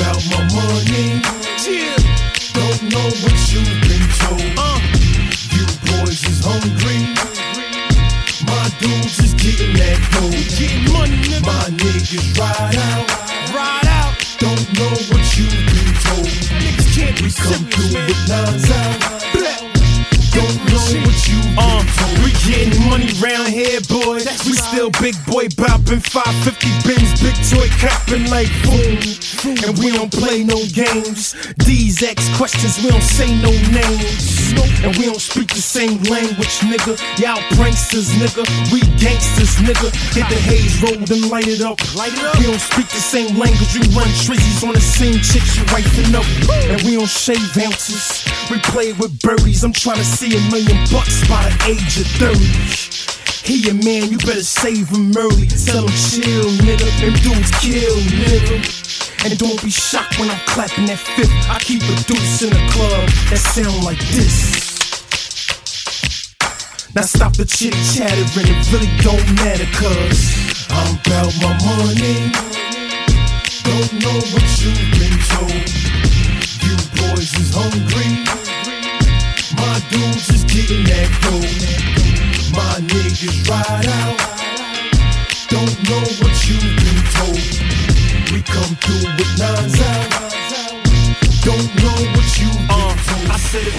about my money. Yeah. Don't know what you've been told. Uh. You boys is hungry. My dudes is getting that dough. Getting money, nigga. My niggas ride out. Ride out. Don't know what you've been told. Niggas can't We come through man. with nines out. Black. Don't know what you've Uh, been told. we getting money round here, still big boy bopping 550 Benz, big toy copping like boom. And we don't play no games. These X questions, we don't say no names. And we don't speak the same language, nigga. Y'all pranksters, nigga. We gangsters, nigga. Hit the haze, roll and light it up. Light it up. We don't speak the same language. We run trizzies on the same chicks you wifing up. And we don't shave ounces. We play with birdies. I'm trying to see a million bucks by the age of 30. Here, man, you better save him early. Tell him chill, nigga. Them dudes kill, nigga. And don't be shocked when I'm clapping that fifth. I keep a deuce in the club that sound like this. Now stop the chit chattering, it really don't matter, cuz I'm about my money. Don't know what you've been told. You boys is hungry. My dudes is getting that dough. Niggas ride out. Don't know what you've been told. We come through with nines out. Don't know what you've been uh, told. I said.